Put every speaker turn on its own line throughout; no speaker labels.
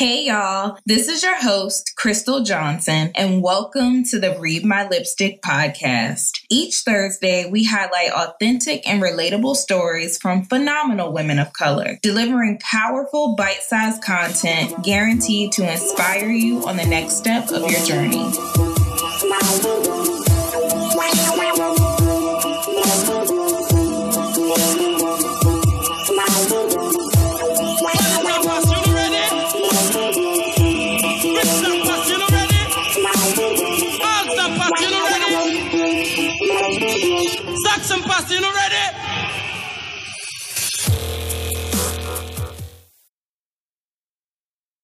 Hey, y'all. This is your host, Crystal Johnson, and welcome to the Read My Lipstick podcast. Each Thursday, we highlight authentic and relatable stories from phenomenal women of color, delivering powerful, bite sized content guaranteed to inspire you on the next step of your journey.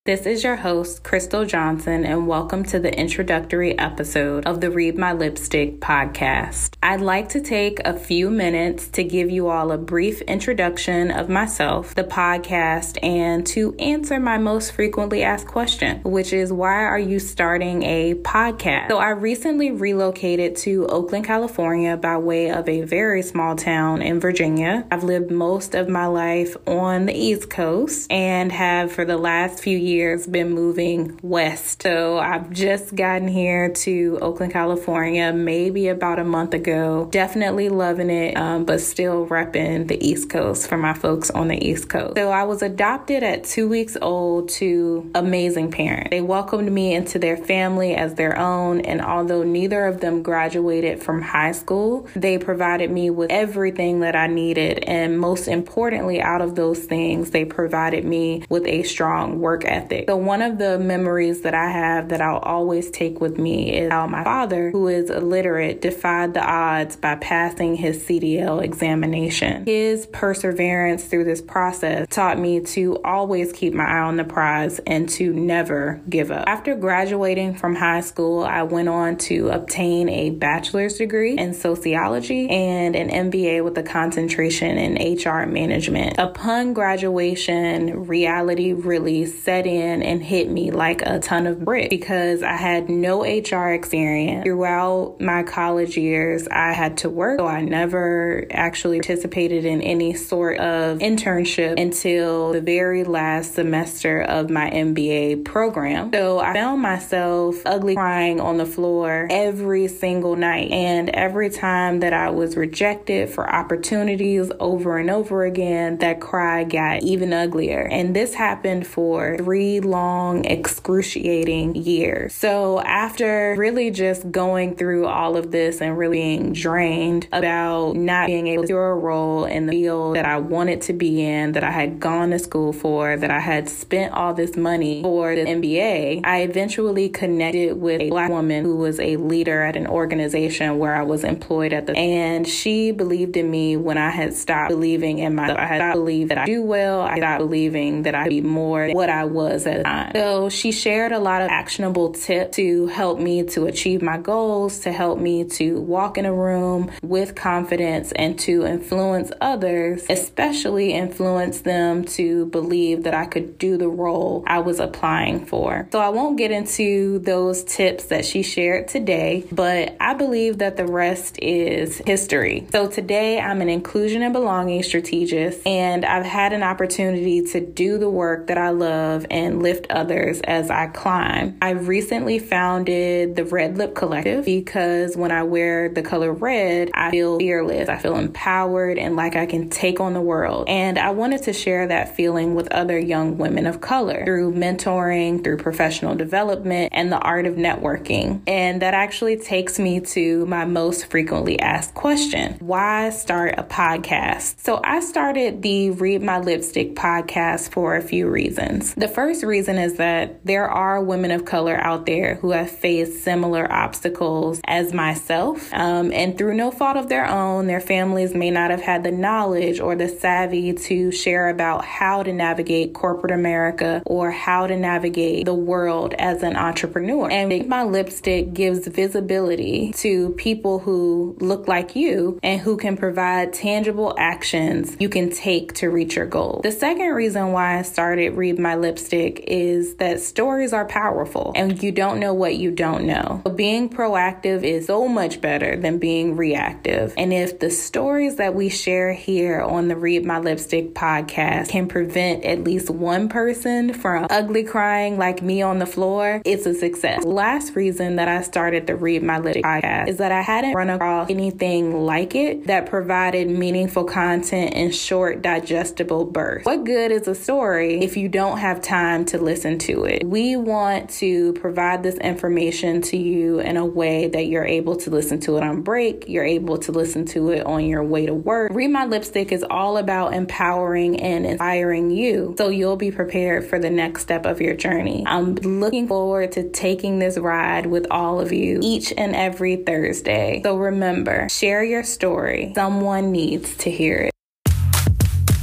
This is your host, Crystal Johnson, and welcome to the introductory episode of the Read My Lipstick podcast. I'd like to take a few minutes to give you all a brief introduction of myself, the podcast, and to answer my most frequently asked question, which is why are you starting a podcast? So I recently relocated to Oakland, California by way of a very small town in Virginia. I've lived most of my life on the East Coast and have for the last few years years been moving west. So I've just gotten here to Oakland, California, maybe about a month ago. Definitely loving it, um, but still repping the East Coast for my folks on the East Coast. So I was adopted at two weeks old to amazing parents. They welcomed me into their family as their own, and although neither of them graduated from high school, they provided me with everything that I needed. And most importantly, out of those things, they provided me with a strong work ethic ethic. So one of the memories that I have that I'll always take with me is how my father, who is illiterate, defied the odds by passing his CDL examination. His perseverance through this process taught me to always keep my eye on the prize and to never give up. After graduating from high school, I went on to obtain a bachelor's degree in sociology and an MBA with a concentration in HR management. Upon graduation, reality really set in in and hit me like a ton of bricks because I had no HR experience. Throughout my college years, I had to work, so I never actually participated in any sort of internship until the very last semester of my MBA program. So I found myself ugly crying on the floor every single night. And every time that I was rejected for opportunities over and over again, that cry got even uglier. And this happened for three three long, excruciating years. So after really just going through all of this and really being drained about not being able to do a role in the field that I wanted to be in, that I had gone to school for, that I had spent all this money for the MBA, I eventually connected with a black woman who was a leader at an organization where I was employed at the and she believed in me when I had stopped believing in myself. I had stopped believing that I do well. I stopped believing that I be more than what I was was at the time. So she shared a lot of actionable tips to help me to achieve my goals, to help me to walk in a room with confidence and to influence others, especially influence them to believe that I could do the role I was applying for. So I won't get into those tips that she shared today, but I believe that the rest is history. So today I'm an inclusion and belonging strategist, and I've had an opportunity to do the work that I love and lift others as I climb. I recently founded the Red Lip Collective because when I wear the color red, I feel fearless. I feel empowered and like I can take on the world. And I wanted to share that feeling with other young women of color through mentoring, through professional development, and the art of networking. And that actually takes me to my most frequently asked question Why start a podcast? So I started the Read My Lipstick podcast for a few reasons. The first first reason is that there are women of color out there who have faced similar obstacles as myself. Um, and through no fault of their own, their families may not have had the knowledge or the savvy to share about how to navigate corporate America or how to navigate the world as an entrepreneur. And my lipstick gives visibility to people who look like you and who can provide tangible actions you can take to reach your goal. The second reason why I started Read My Lipstick Is that stories are powerful and you don't know what you don't know. But being proactive is so much better than being reactive. And if the stories that we share here on the Read My Lipstick podcast can prevent at least one person from ugly crying like me on the floor, it's a success. Last reason that I started the Read My Lipstick podcast is that I hadn't run across anything like it that provided meaningful content in short, digestible bursts. What good is a story if you don't have time to listen to it? We want to provide this information to you in a way that you're able to listen to it on break, you're able to listen to it on your way to work. Read My Lipstick is all about empowering and inspiring you so you'll be prepared for the next step of your journey. I'm looking forward to taking this ride with all of you each and every Thursday. So remember, share your story. Someone needs to hear it.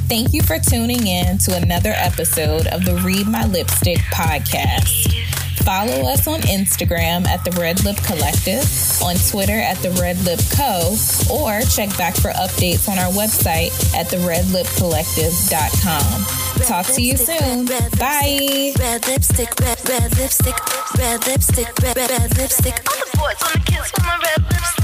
Thank you for tuning in to another episode of the Read My Lipstick podcast. Follow us on Instagram at the Red Lip Collective, on Twitter at the Red Lip Co, or check back for updates on our website at theredlipcollective.com. Talk to you soon. Bye. Red lipstick, red, red lipstick, red lipstick, red, red lipstick. On the boys, on the kids, with my red lipstick.